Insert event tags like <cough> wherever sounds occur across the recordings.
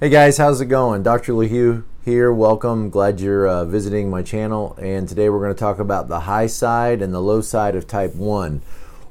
Hey guys, how's it going? Dr. LaHue here. Welcome. Glad you're uh, visiting my channel. And today we're going to talk about the high side and the low side of type 1,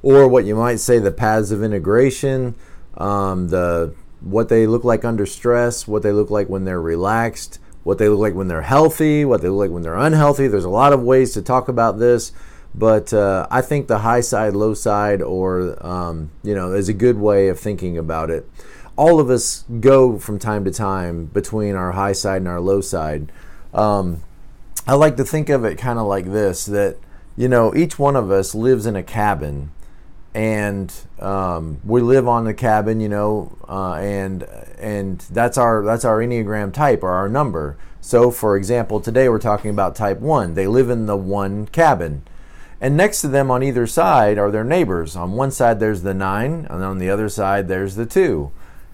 or what you might say the paths of integration, um, the what they look like under stress, what they look like when they're relaxed, what they look like when they're healthy, what they look like when they're unhealthy. There's a lot of ways to talk about this, but uh, I think the high side, low side, or um, you know, is a good way of thinking about it all of us go from time to time between our high side and our low side. Um, I like to think of it kind of like this that, you know, each one of us lives in a cabin and um, we live on the cabin, you know, uh, and and that's our that's our enneagram type or our number. So, for example, today we're talking about type one. They live in the one cabin, and next to them on either side are their neighbors. On one side there's the nine, and on the other side there's the two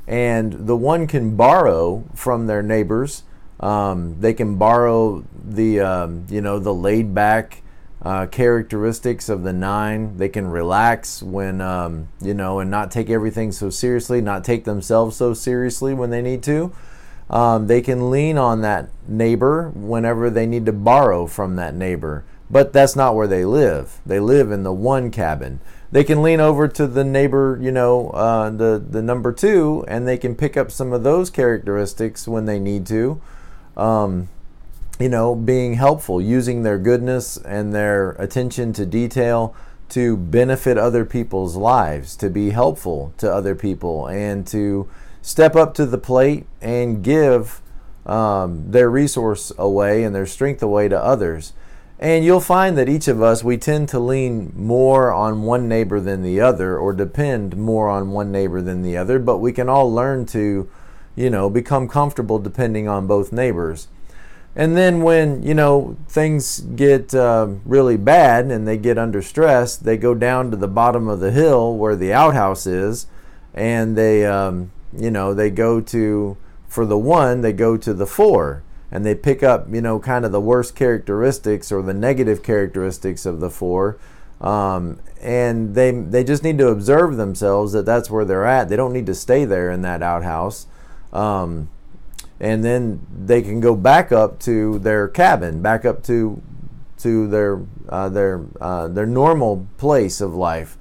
and the one can borrow from their neighbors. Um, they can borrow the um, you know the laid back uh, characteristics of the nine. They can relax when um, you know and not take everything so seriously, not take themselves so seriously when they need to. Um, they can lean on that neighbor whenever they need to borrow from that neighbor, but that's not where they live. They live in the one cabin they can lean over to the neighbor, you know, uh, the the number two, and they can pick up some of those characteristics when they need to. Um, you know, being helpful, using their goodness and their attention to detail to benefit other people's lives, to be helpful to other people, and to step up to the plate and give um, their resource away and their strength away to others. And you'll find that each of us, we tend to lean more on one neighbor than the other or depend more on one neighbor than the other, but we can all learn to, you know, become comfortable depending on both neighbors. And then when, you know, things get uh, really bad and they get under stress, they go down to the bottom of the hill where the outhouse is and they, um, you know, they go to, for the one, they go to the four and they pick up, you know, kind of the worst characteristics or the negative characteristics of the four. Um, and they they just need to observe themselves that that's where they're at. They don't need to stay there in that outhouse. Um, and then they can go back up to their cabin, back up to to their uh, their uh, their normal place of life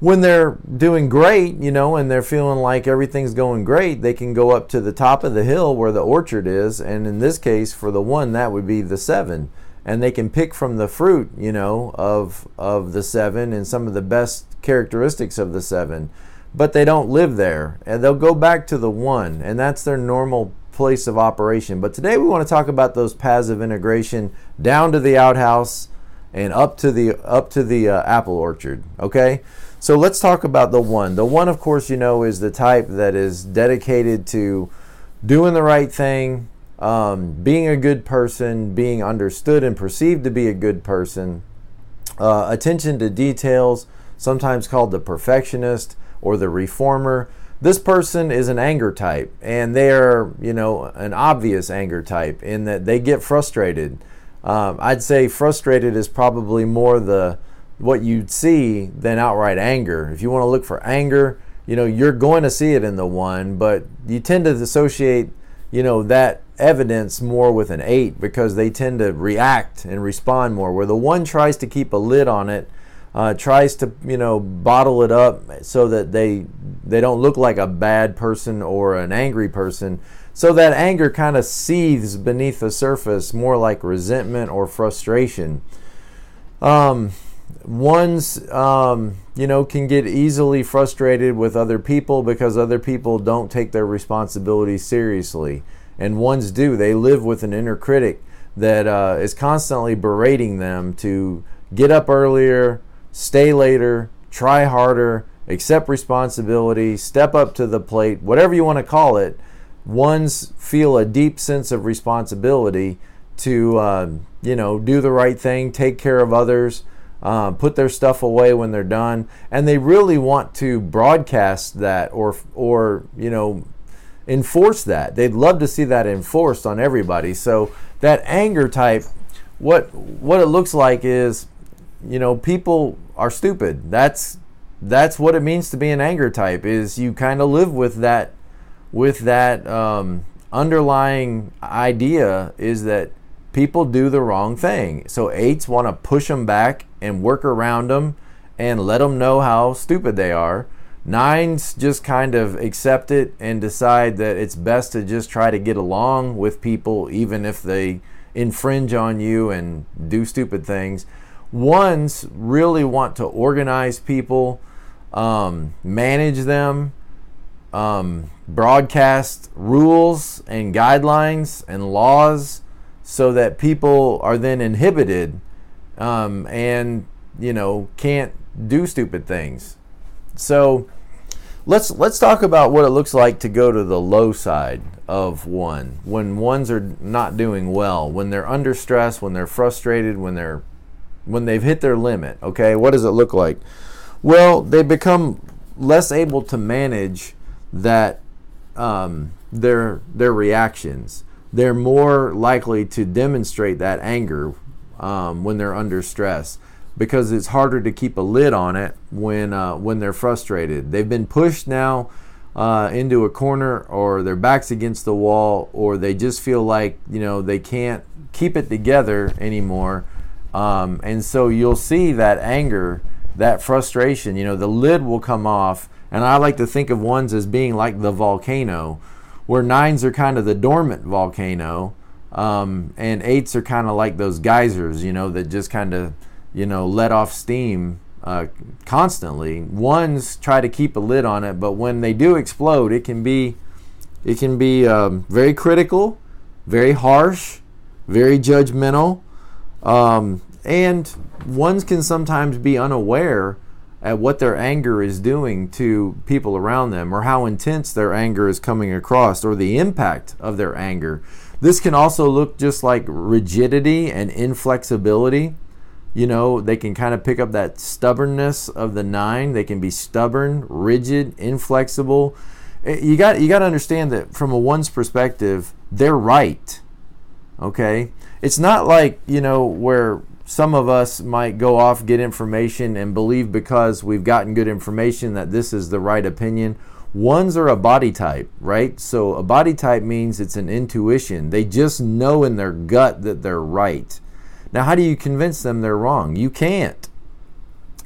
when they're doing great, you know, and they're feeling like everything's going great, they can go up to the top of the hill where the orchard is. And in this case, for the one, that would be the seven. And they can pick from the fruit, you know, of, of the seven and some of the best characteristics of the seven. But they don't live there. And they'll go back to the one. And that's their normal place of operation. But today we want to talk about those paths of integration down to the outhouse and up to the up to the uh, apple orchard. Okay, so let's talk about the one. The one, of course, you know, is the type that is dedicated to doing the right thing, um, being a good person, being understood and perceived to be a good person, uh, attention to details, sometimes called the perfectionist or the reformer. This person is an anger type, and they are, you know, an obvious anger type in that they get frustrated. Um, I'd say frustrated is probably more the what you'd see than outright anger. If you want to look for anger, you know, you're going to see it in the one, but you tend to associate, you know, that evidence more with an eight because they tend to react and respond more. Where the one tries to keep a lid on it, uh, tries to, you know, bottle it up so that they they don't look like a bad person or an angry person. So that anger kind of seethes beneath the surface, more like resentment or frustration. Um, ones um, you know can get easily frustrated with other people because other people don't take their responsibility seriously. And ones do. They live with an inner critic that uh, is constantly berating them to get up earlier stay later try harder accept responsibility step up to the plate whatever you want to call it. Ones feel a deep sense of responsibility to uh, you know do the right thing take care of others uh, put their stuff away when they're done, and they really want to broadcast that or or you know enforce that. They'd love to see that enforced on everybody. So that anger type, what what it looks like is, you know, people are stupid. That's that's what it means to be an anger type. Is you kind of live with that with that um, underlying idea is that people do the wrong thing. So eights want to push them back and work around them and let them know how stupid they are. Nines just kind of accept it and decide that it's best to just try to get along with people, even if they infringe on you and do stupid things. Ones really want to organize people, um, manage them, um, broadcast rules and guidelines and laws so that people are then inhibited um, and you know can't do stupid things. So let's let's talk about what it looks like to go to the low side of one when ones are not doing well, when they're under stress, when they're frustrated, when they're when they've hit their limit. Okay, what does it look like? Well, they become less able to manage that um, their their reactions. They're more likely to demonstrate that anger um, when they're under stress because it's harder to keep a lid on it when uh, when they're frustrated. They've been pushed now uh, into a corner, or their backs against the wall, or they just feel like you know they can't keep it together anymore, um, and so you'll see that anger, that frustration. You know, the lid will come off, and I like to think of ones as being like the volcano, where nines are kind of the dormant volcano. Um, and eights are kind of like those geysers, you know, that just kind of you know, let off steam uh, constantly. Ones try to keep a lid on it, but when they do explode, it can be it can be um, very critical, very harsh, very judgmental, um, and ones can sometimes be unaware at what their anger is doing to people around them or how intense their anger is coming across or the impact of their anger. This can also look just like rigidity and inflexibility. You know they can kind of pick up that stubbornness of the nine. They can be stubborn rigid inflexible. Eh, you got you got to understand that from a one's perspective they're right okay? It's not like you know where some of us might go off get information and believe because we've gotten good information that this is the right opinion ones are a body type right so a body type means it's an intuition they just know in their gut that they're right now, how do you convince them they're wrong? You can't.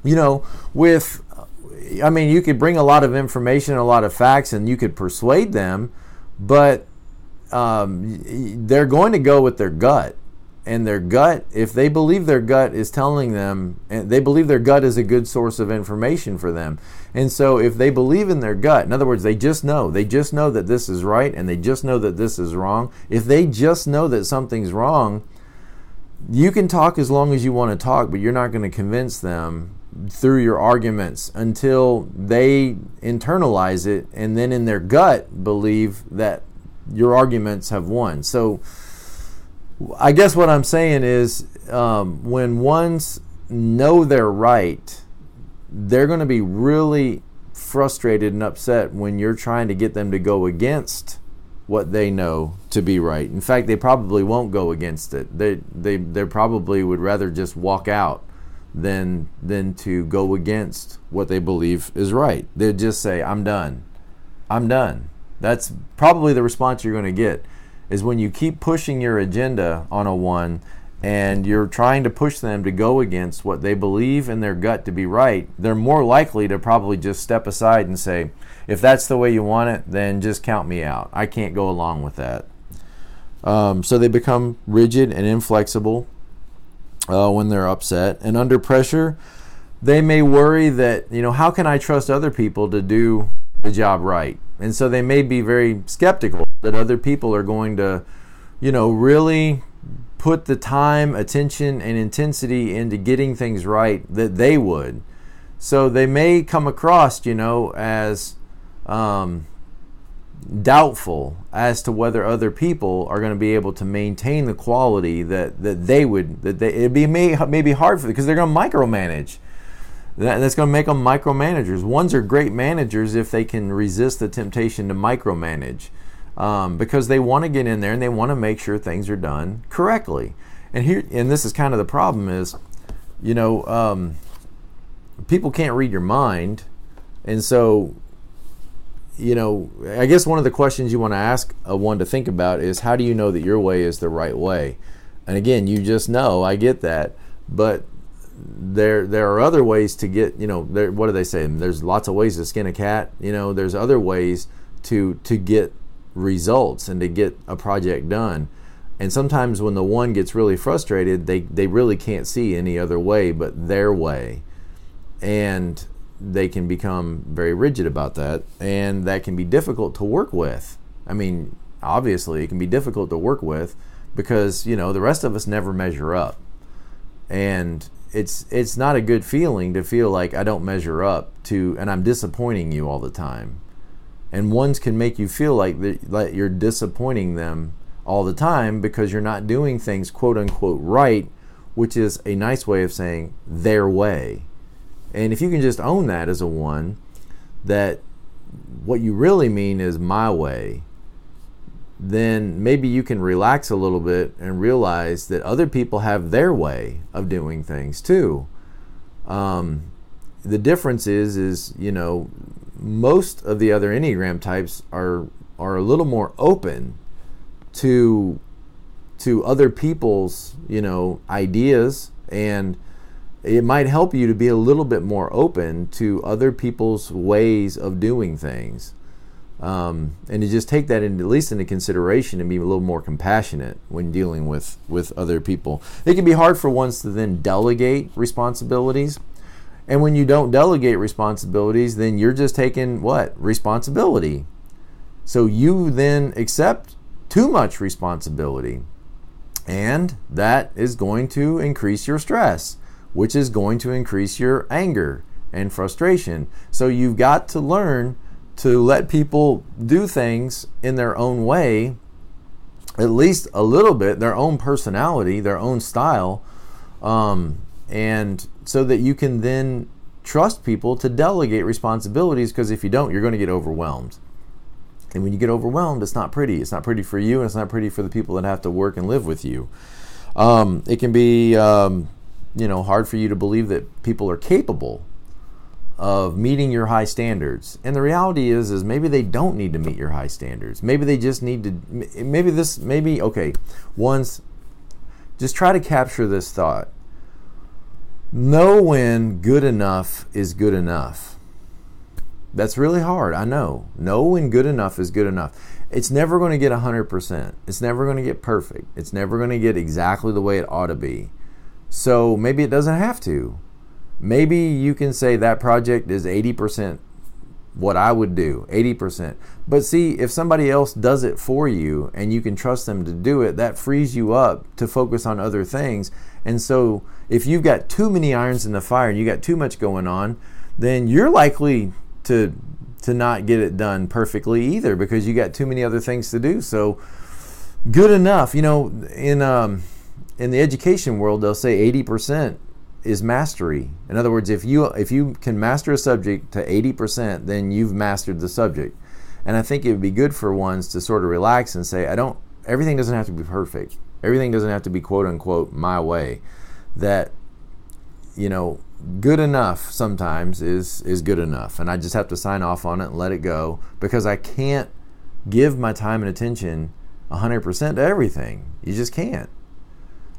You know, with, I mean, you could bring a lot of information, a lot of facts, and you could persuade them, but um, they're going to go with their gut. And their gut, if they believe their gut is telling them, and they believe their gut is a good source of information for them. And so, if they believe in their gut, in other words, they just know, they just know that this is right and they just know that this is wrong. If they just know that something's wrong, you can talk as long as you want to talk, but you're not going to convince them through your arguments until they internalize it and then in their gut believe that your arguments have won. So I guess what I'm saying is um, when ones know they're right, they're going to be really frustrated and upset when you're trying to get them to go against what they know to be right. In fact, they probably won't go against it. They they they probably would rather just walk out than than to go against what they believe is right. They'd just say, "I'm done. I'm done." That's probably the response you're going to get is when you keep pushing your agenda on a one and you're trying to push them to go against what they believe in their gut to be right, they're more likely to probably just step aside and say, if that's the way you want it, then just count me out. I can't go along with that. Um, so they become rigid and inflexible uh, when they're upset. And under pressure, they may worry that, you know, how can I trust other people to do the job right? And so they may be very skeptical that other people are going to, you know, really put the time, attention, and intensity into getting things right that they would. So they may come across, you know, as um, doubtful as to whether other people are going to be able to maintain the quality that, that they would that they it'd be may, maybe hard for them because they're going to micromanage. That, that's going to make them micromanagers. Ones are great managers if they can resist the temptation to micromanage um, because they want to get in there and they want to make sure things are done correctly. And here, and this is kind of the problem is, you know, um, people can't read your mind, and so you know, I guess one of the questions you want to ask a one to think about is how do you know that your way is the right way? And again, you just know, I get that, but there there are other ways to get, you know, there, what do they say? There's lots of ways to skin a cat. You know, there's other ways to to get results and to get a project done. And sometimes when the one gets really frustrated, they, they really can't see any other way but their way. And they can become very rigid about that. And that can be difficult to work with. I mean, obviously, it can be difficult to work with because, you know, the rest of us never measure up. And it's it's not a good feeling to feel like I don't measure up to and I'm disappointing you all the time. And ones can make you feel like that, you're disappointing them all the time because you're not doing things quote unquote right, which is a nice way of saying their way. And if you can just own that as a one, that what you really mean is my way, then maybe you can relax a little bit and realize that other people have their way of doing things too. Um, the difference is, is you know, most of the other enneagram types are are a little more open to to other people's you know ideas. And it might help you to be a little bit more open to other people's ways of doing things. Um, and to just take that in, at least into consideration and be a little more compassionate when dealing with with other people. It can be hard for ones to then delegate responsibilities and when you don't delegate responsibilities then you're just taking what responsibility so you then accept too much responsibility. And that is going to increase your stress, which is going to increase your anger and frustration. So you've got to learn to let people do things in their own way, at least a little bit, their own personality, their own style, um, and so that you can then trust people to delegate responsibilities because if you don't, you're going to get overwhelmed. And when you get overwhelmed, it's not pretty. It's not pretty for you, and it's not pretty for the people that have to work and live with you. Um, it can be, um, you know, hard for you to believe that people are capable of meeting your high standards. And the reality is, is maybe they don't need to meet your high standards. Maybe they just need to. Maybe this. Maybe okay. Once, just try to capture this thought. Know when good enough is good enough. That's really hard. I know. Know when good enough is good enough. It's never going to get 100%. It's never going to get perfect. It's never going to get exactly the way it ought to be. So maybe it doesn't have to. Maybe you can say that project is 80% what I would do, 80%. But see, if somebody else does it for you and you can trust them to do it, that frees you up to focus on other things. And so if you've got too many irons in the fire and you got too much going on, then you're likely to to not get it done perfectly either because you got too many other things to do. So good enough, you know, in um, in the education world, they'll say eighty percent is mastery. In other words, if you if you can master a subject to eighty percent, then you've mastered the subject. And I think it would be good for ones to sort of relax and say, I don't. Everything doesn't have to be perfect. Everything doesn't have to be quote unquote my way. That you know good enough sometimes is is good enough. And i just have to sign off on it and let it go because i can't give my time and attention 100% to everything. You just can't.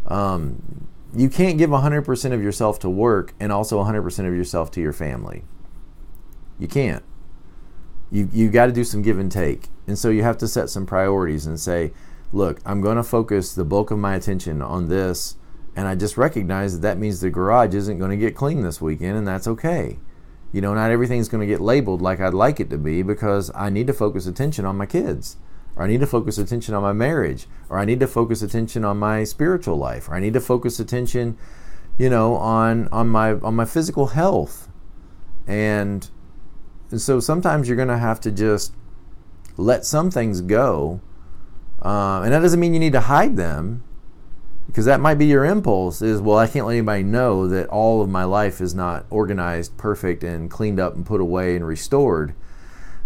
Um, you can't give 100% of yourself to work and also 100% of yourself to your family. You can't. You, you got to do some give and take. And so you have to set some priorities and say look i'm going to focus the bulk of my attention on this and I just recognize that that means the garage isn't going to get clean this weekend, and that's okay. You know, not everything's going to get labeled like I'd like it to be because I need to focus attention on my kids, or I need to focus attention on my marriage, or I need to focus attention on my spiritual life, or I need to focus attention, you know, on on my on my physical health, and and so sometimes you're going to have to just let some things go, uh, and that doesn't mean you need to hide them because that might be your impulse is well i can't let anybody know that all of my life is not organized perfect and cleaned up and put away and restored.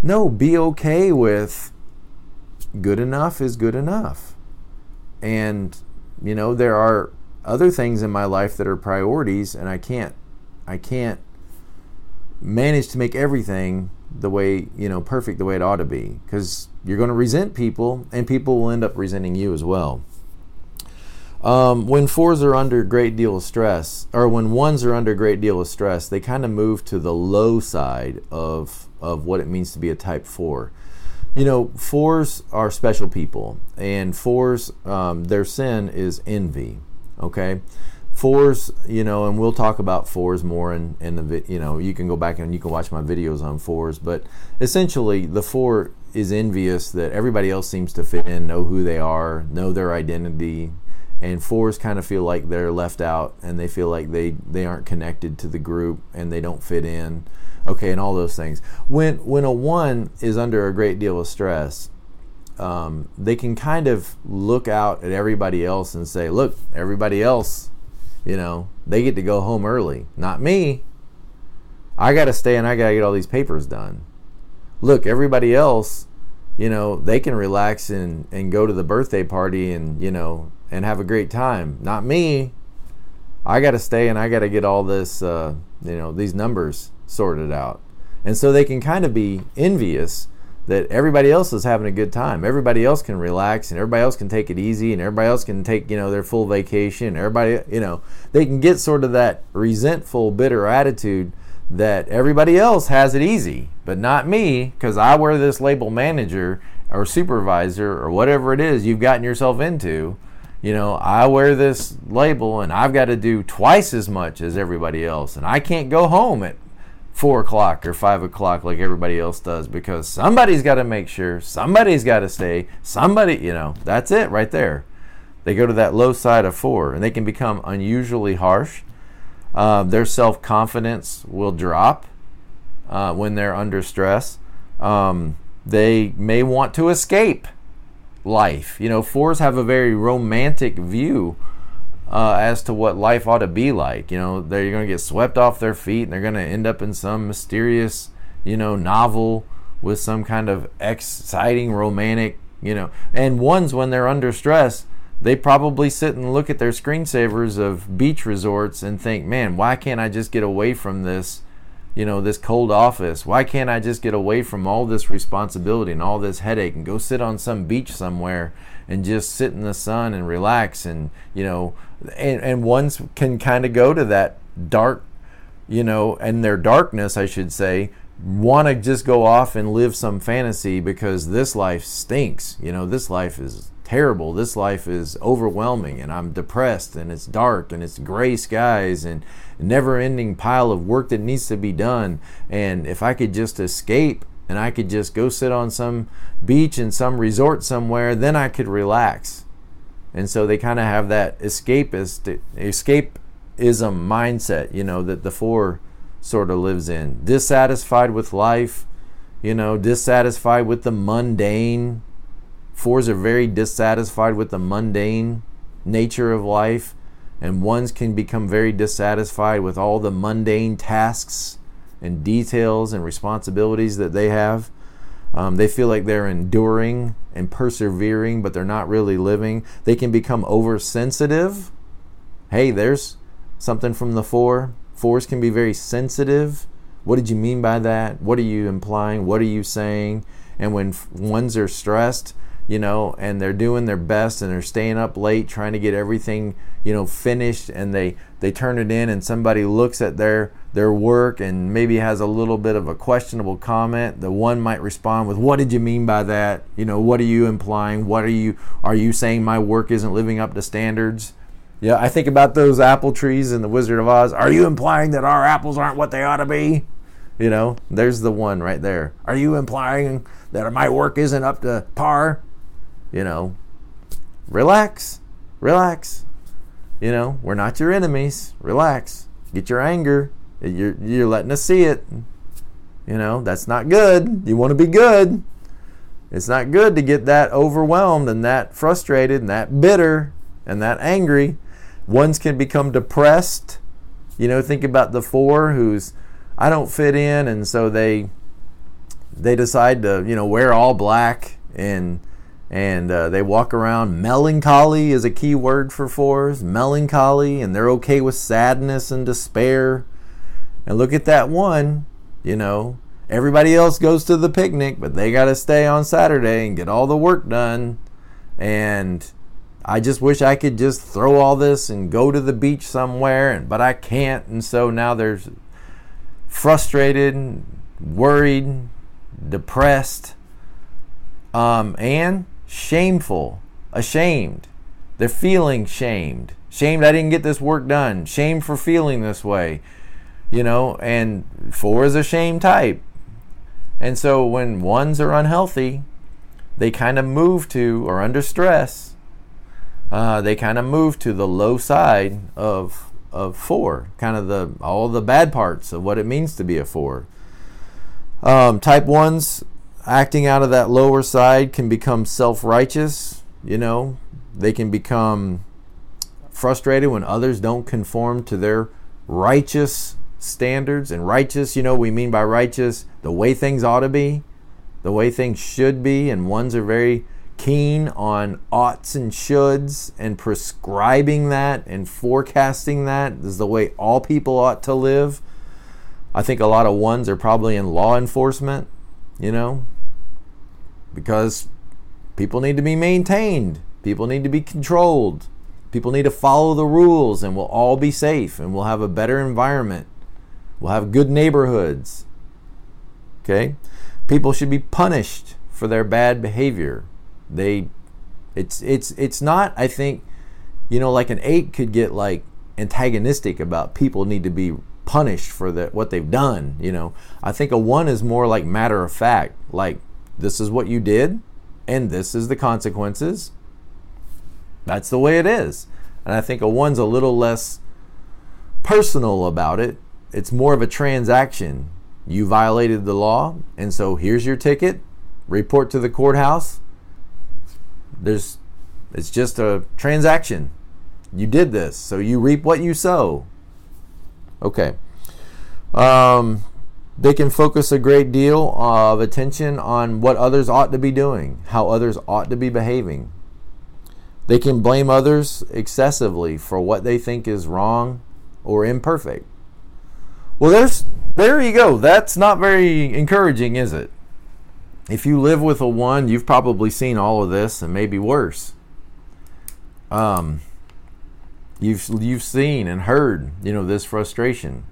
No be okay with good enough is good enough. And you know there are other things in my life that are priorities and i can't i can't manage to make everything the way you know perfect the way it ought to be because you're going to resent people and people will end up resenting you as well um, when fours are under a great deal of stress or when ones are under a great deal of stress they kind of move to the low side of of what it means to be a type four. You know fours are special people and fours um, their sin is envy okay? Fours you know and we'll talk about fours more in, in the you know you can go back and you can watch my videos on fours but essentially the four is envious that everybody else seems to fit in know who they are know their identity and fours kind of feel like they're left out and they feel like they they aren't connected to the group and they don't fit in okay and all those things when when a one is under a great deal of stress um, they can kind of look out at everybody else and say look everybody else you know, they get to go home early. Not me. I got to stay and I got to get all these papers done. Look, everybody else, you know, they can relax and, and go to the birthday party and, you know, and have a great time. Not me. I got to stay and I got to get all this, uh, you know, these numbers sorted out. And so they can kind of be envious that everybody else is having a good time. Everybody else can relax and everybody else can take it easy and everybody else can take, you know, their full vacation. Everybody, you know, they can get sort of that resentful, bitter attitude that everybody else has it easy, but not me because I wear this label manager or supervisor or whatever it is you've gotten yourself into. You know, I wear this label and I've got to do twice as much as everybody else, and I can't go home at four o'clock or five o'clock like everybody else does because somebody's got to make sure somebody's got to stay somebody you know that's it right there. They go to that low side of four and they can become unusually harsh. Uh, their self-confidence will drop uh, when they're under stress. Um, they may want to escape life you know fours have a very romantic view uh, as to what life ought to be like. You know, they're going to get swept off their feet and they're going to end up in some mysterious, you know, novel with some kind of exciting romantic, you know. And ones, when they're under stress, they probably sit and look at their screensavers of beach resorts and think, man, why can't I just get away from this? You know, this cold office? Why can't I just get away from all this responsibility and all this headache and go sit on some beach somewhere and just sit in the sun and relax and, you know, and, and ones can kind of go to that dark, you know, and their darkness, I should say, want to just go off and live some fantasy because this life stinks. You know, this life is terrible. This life is overwhelming and I'm depressed and it's dark and it's gray skies and never ending pile of work that needs to be done. And if I could just escape and I could just go sit on some beach in some resort somewhere, then I could relax. And so they kind of have that escapist escapism mindset, you know, that the four sort of lives in. Dissatisfied with life, you know, dissatisfied with the mundane. Fours are very dissatisfied with the mundane nature of life, and ones can become very dissatisfied with all the mundane tasks and details and responsibilities that they have. Um, they feel like they're enduring and persevering, but they're not really living. They can become oversensitive. Hey, there's something from the four. Fours can be very sensitive. What did you mean by that? What are you implying? What are you saying? And when ones are stressed, you know, and they're doing their best and they're staying up late trying to get everything, you know, finished and they they turn it in and somebody looks at their their work and maybe has a little bit of a questionable comment, the one might respond with what did you mean by that? You know, what are you implying? What are you are you saying my work isn't living up to standards? Yeah, I think about those apple trees in the Wizard of Oz. Are you implying that our apples aren't what they ought to be? You know, there's the one right there. Are you implying that my work isn't up to par? You know, relax, relax. You know, we're not your enemies. Relax. Get your anger. You're, you're letting us see it. You know, that's not good. You want to be good. It's not good to get that overwhelmed and that frustrated and that bitter and that angry. Ones can become depressed. You know, think about the four who's I don't fit in and so they they decide to, you know, wear all black and and uh, they walk around. Melancholy is a key word for fours. Melancholy, and they're okay with sadness and despair. And look at that one, you know. everybody else goes to the picnic, but they got to stay on Saturday and get all the work done. And I just wish I could just throw all this and go to the beach somewhere, and but I can't. And so now they're frustrated, worried, depressed, um, and shameful, ashamed. They're feeling shamed. Shamed I didn't get this work done. Shamed for feeling this way. You know, and four is a shame type. And so when ones are unhealthy, they kind of move to, or under stress, uh, they kind of move to the low side of of four, kind of the all the bad parts of what it means to be a four. Um, type ones acting out of that lower side can become self righteous. You know, they can become frustrated when others don't conform to their righteous standards. And righteous, you know, we mean by righteous the way things ought to be, the way things should be. And ones are very keen on oughts and shoulds and prescribing that and forecasting that this is the way all people ought to live. I think a lot of ones are probably in law enforcement, you know, because people need to be maintained, people need to be controlled, people need to follow the rules, and we'll all be safe and we'll have a better environment. We'll have good neighborhoods. Okay? People should be punished for their bad behavior. They it's it's it's not I think you know like an 8 could get like antagonistic about people need to be punished for the, what they've done, you know. I think a 1 is more like matter of fact, like this is what you did and this is the consequences. That's the way it is. And I think a 1's a little less personal about it. It's more of a transaction. You violated the law, and so here's your ticket. Report to the courthouse there's it's just a transaction. You did this, so you reap what you sow. Okay. Um, they can focus a great deal of attention on what others ought to be doing, how others ought to be behaving. They can blame others excessively for what they think is wrong or imperfect. Well, there's there you go. That's not very encouraging, is it? if you live with a one, you've probably seen all of this and maybe worse. Um, you've you've seen and heard, you know, this frustration.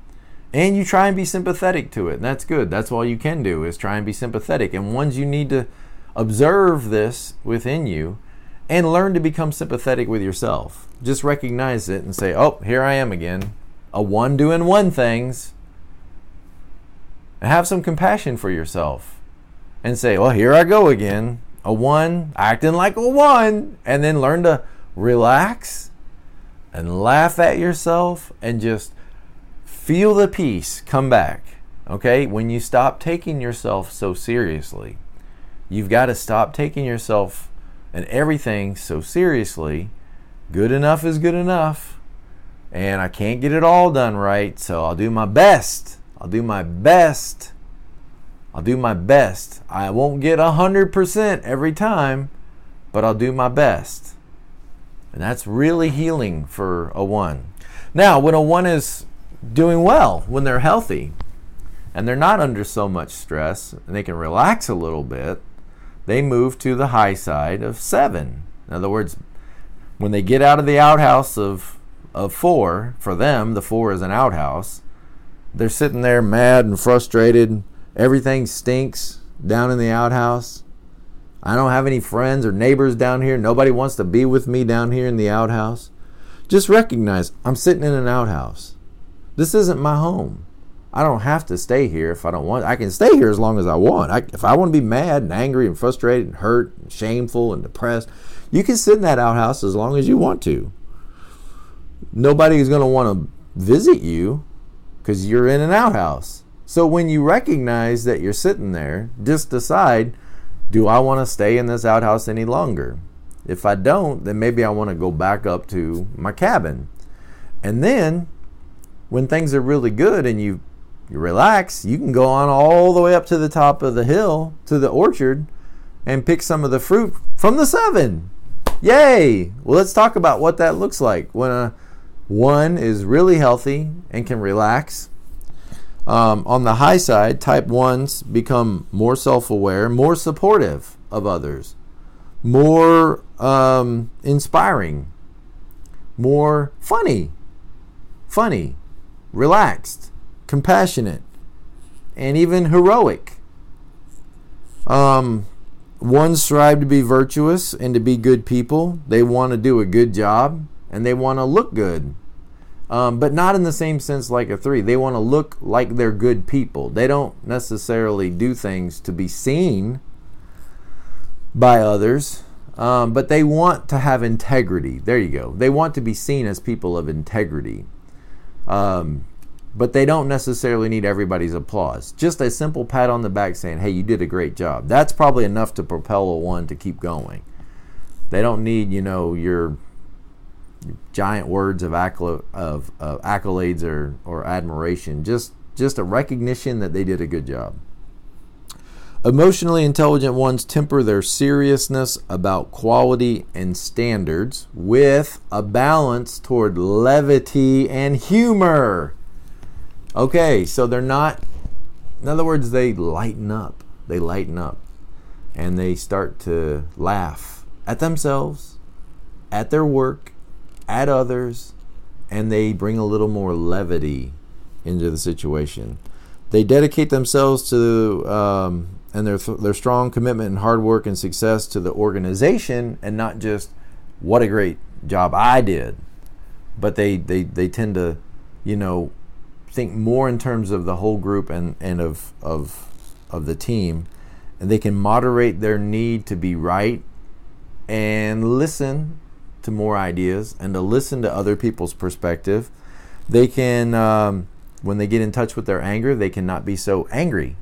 And you try and be sympathetic to it. And that's good. That's all you can do is try and be sympathetic. And ones you need to observe this within you and learn to become sympathetic with yourself. Just recognize it and say, "Oh, here I am again. A one doing one things." And have some compassion for yourself and say, well, here I go again. A one, acting like a one, and then learn to relax and laugh at yourself and just feel the peace come back. Okay? When you stop taking yourself so seriously, you've got to stop taking yourself and everything so seriously. Good enough is good enough. And I can't get it all done right, so I'll do my best. I'll do my best I'll do my best. I won't get 100% every time, but I'll do my best. And that's really healing for a one. Now, when a one is doing well, when they're healthy, and they're not under so much stress, and they can relax a little bit, they move to the high side of seven. In other words, when they get out of the outhouse of, of four, for them, the four is an outhouse, they're sitting there mad and frustrated Everything stinks down in the outhouse. I don't have any friends or neighbors down here. Nobody wants to be with me down here in the outhouse. Just recognize I'm sitting in an outhouse. This isn't my home. I don't have to stay here if I don't want. I can stay here as long as I want. I, if I want to be mad and angry and frustrated and hurt and shameful and depressed, you can sit in that outhouse as long as you want to. Nobody is going to want to visit you because you're in an outhouse. So when you recognize that you're sitting there, just decide do I want to stay in this outhouse any longer? If I don't, then maybe I want to go back up to my cabin. And then when things are really good and you you relax, you can go on all the way up to the top of the hill to the orchard and pick some of the fruit from the seven. Yay! Well, let's talk about what that looks like when a one is really healthy and can relax Um, on the high side, type 1s become more self aware, more supportive of others, more um, inspiring, more funny, funny, relaxed, compassionate, and even heroic. Um, one strive to be virtuous and to be good people. They want to do a good job and they want to look good. Um, but not in the same sense like a three. They want to look like they're good people. They don't necessarily do things to be seen by others, um, but they want to have integrity. There you go. They want to be seen as people of integrity. Um, but they don't necessarily need everybody's applause. Just a simple pat on the back saying, hey, you did a great job. That's probably enough to propel a one to keep going. They don't need, you know, your giant words of, of, of accolades or, or admiration. Just, just a recognition that they did a good job. Emotionally intelligent ones temper their seriousness about quality and standards with a balance toward levity and humor. Okay, so they're not, in other words, they lighten up. They lighten up and they start to laugh at themselves, at their work, at others, and they bring a little more levity into the situation. They dedicate themselves to um, and their their strong commitment and hard work and success to the organization, and not just what a great job I did, but they they they tend to, you know, think more in terms of the whole group and, and of, of, of the team. And they can moderate their need to be right and listen to more ideas and to listen to other people's perspective. They can, um, when they get in touch with their anger, they cannot be so angry.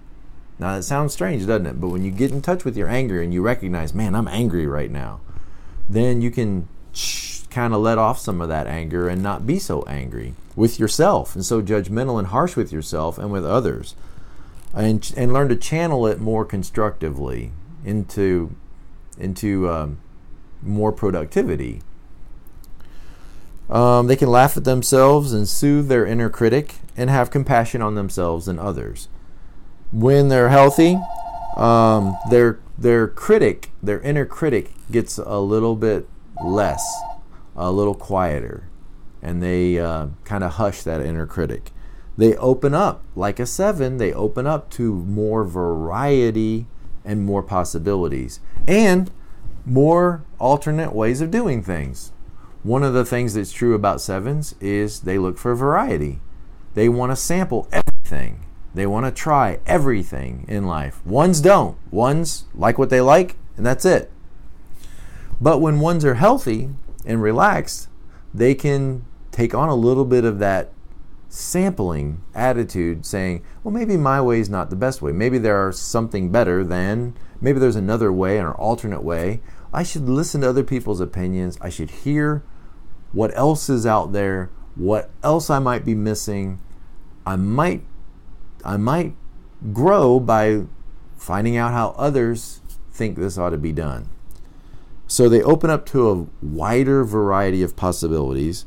Now, that sounds strange, doesn't it? But when you get in touch with your anger and you recognize, man, I'm angry right now, then you can kind of let off some of that anger and not be so angry with yourself and so judgmental and harsh with yourself and with others. And, and learn to channel it more constructively into, into um, more productivity. Um, they can laugh at themselves and soothe their inner critic and have compassion on themselves and others. When they're healthy, um, their their critic, their inner critic, gets a little bit less a little quieter and they uh, kind of hush that inner critic. They open up, like a seven, they open up to more variety and more possibilities and more alternate ways of doing things. One of the things that's true about sevens is they look for variety. They want to sample everything. They want to try everything in life. Ones don't. Ones like what they like, and that's it. But when ones are healthy, and relaxed, they can take on a little bit of that sampling attitude, saying, well, maybe my way is not the best way. Maybe there's something better than, maybe there's another way, an alternate way. I should listen to other people's opinions. I should hear what else is out there, what else I might be missing. I might I might grow by finding out how others think this ought to be done. So they open up to a wider variety of possibilities.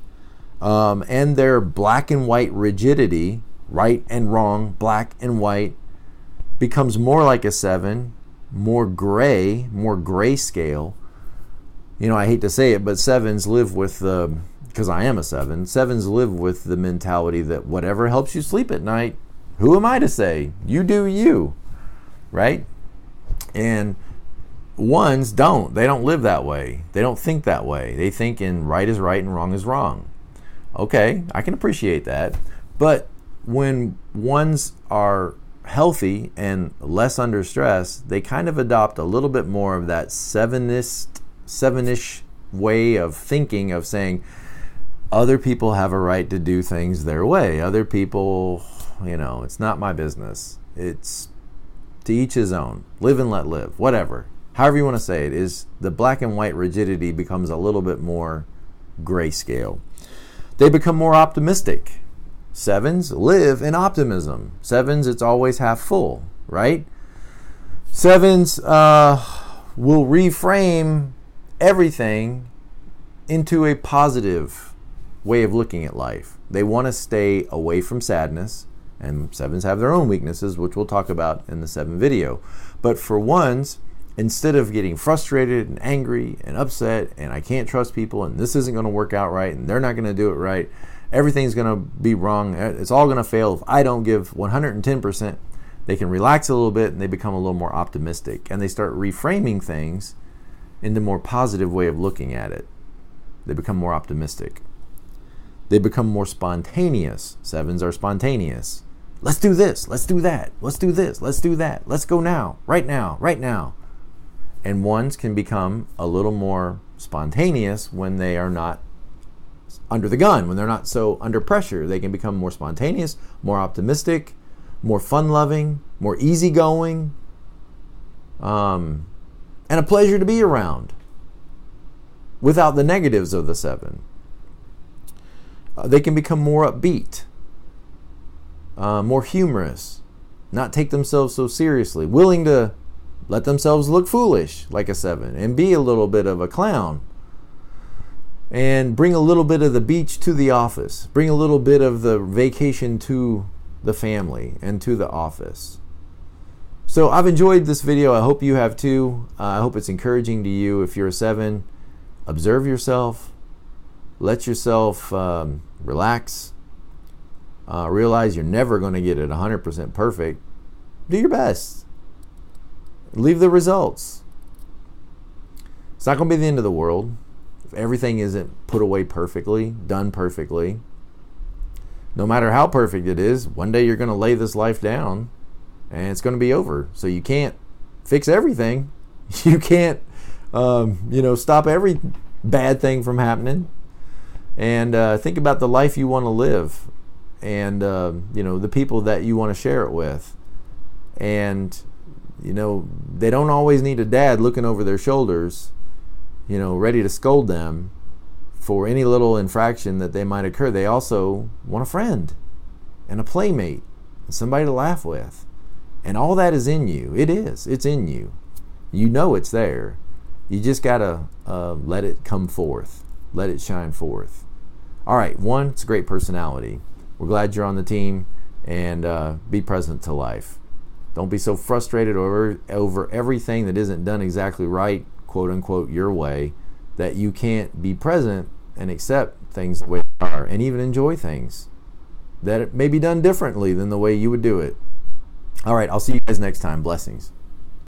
Um, and their black and white rigidity, right and wrong, black and white, becomes more like a seven, more gray, more grayscale. You know, I hate to say it, but sevens live with the, because I am a seven, sevens live with the mentality that whatever helps you sleep at night, who am I to say? You do you, right? And ones don't. They don't live that way. They don't think that way. They think in right is right and wrong is wrong. Okay, I can appreciate that. But when ones are healthy and less under stress, they kind of adopt a little bit more of that sevenist, sevenish way of thinking of saying other people have a right to do things their way. Other people, you know, it's not my business. It's to each his own. Live and let live. Whatever however you want to say it, is the black and white rigidity becomes a little bit more grayscale. They become more optimistic. Sevens live in optimism. Sevens, it's always half full, right? Sevens uh, will reframe everything into a positive way of looking at life. They want to stay away from sadness And sevens have their own weaknesses, which we'll talk about in the seven video. But for ones, instead of getting frustrated and angry and upset and I can't trust people and this isn't going to work out right and they're not going to do it right, everything's going to be wrong, uh, it's all going to fail if I don't give 110%, they can relax a little bit and they become a little more optimistic and they start reframing things in the more positive way of looking at it. They become more optimistic. They become more spontaneous. Sevens are spontaneous. Let's do this. Let's do that. Let's do this. Let's do that. Let's go now. Right now. Right now. And ones can become a little more spontaneous when they are not under the gun, when they're not so under pressure. They can become more spontaneous, more optimistic, more fun loving, more easygoing, um, and a pleasure to be around without the negatives of the seven. Uh, they can become more upbeat, uh, more humorous, not take themselves so seriously, willing to let themselves look foolish like a seven and be a little bit of a clown and bring a little bit of the beach to the office, bring a little bit of the vacation to the family and to the office. So I've enjoyed this video. I hope you have too. Uh, I hope it's encouraging to you. If you're a seven, observe yourself, let yourself um, relax, uh, realize you're never going to get it 100% perfect. Do your best. Leave the results. It's not going to be the end of the world. If everything isn't put away perfectly, done perfectly, no matter how perfect it is, one day you're going to lay this life down and it's going to be over. So you can't fix everything. <laughs> You can't, um, you know, stop every bad thing from happening. And uh, think about the life you want to live, and uh, you know the people that you want to share it with. And you know they don't always need a dad looking over their shoulders, you know, ready to scold them for any little infraction that they might occur. They also want a friend and a playmate, and somebody to laugh with. And all that is in you. It is. It's in you. You know it's there. You just got to uh, let it come forth, let it shine forth. All right, one, it's a great personality. We're glad you're on the team and uh, be present to life. Don't be so frustrated over, over everything that isn't done exactly right, quote unquote, your way, that you can't be present and accept things the way they are and even enjoy things that may be done differently than the way you would do it. All right, I'll see you guys next time. Blessings.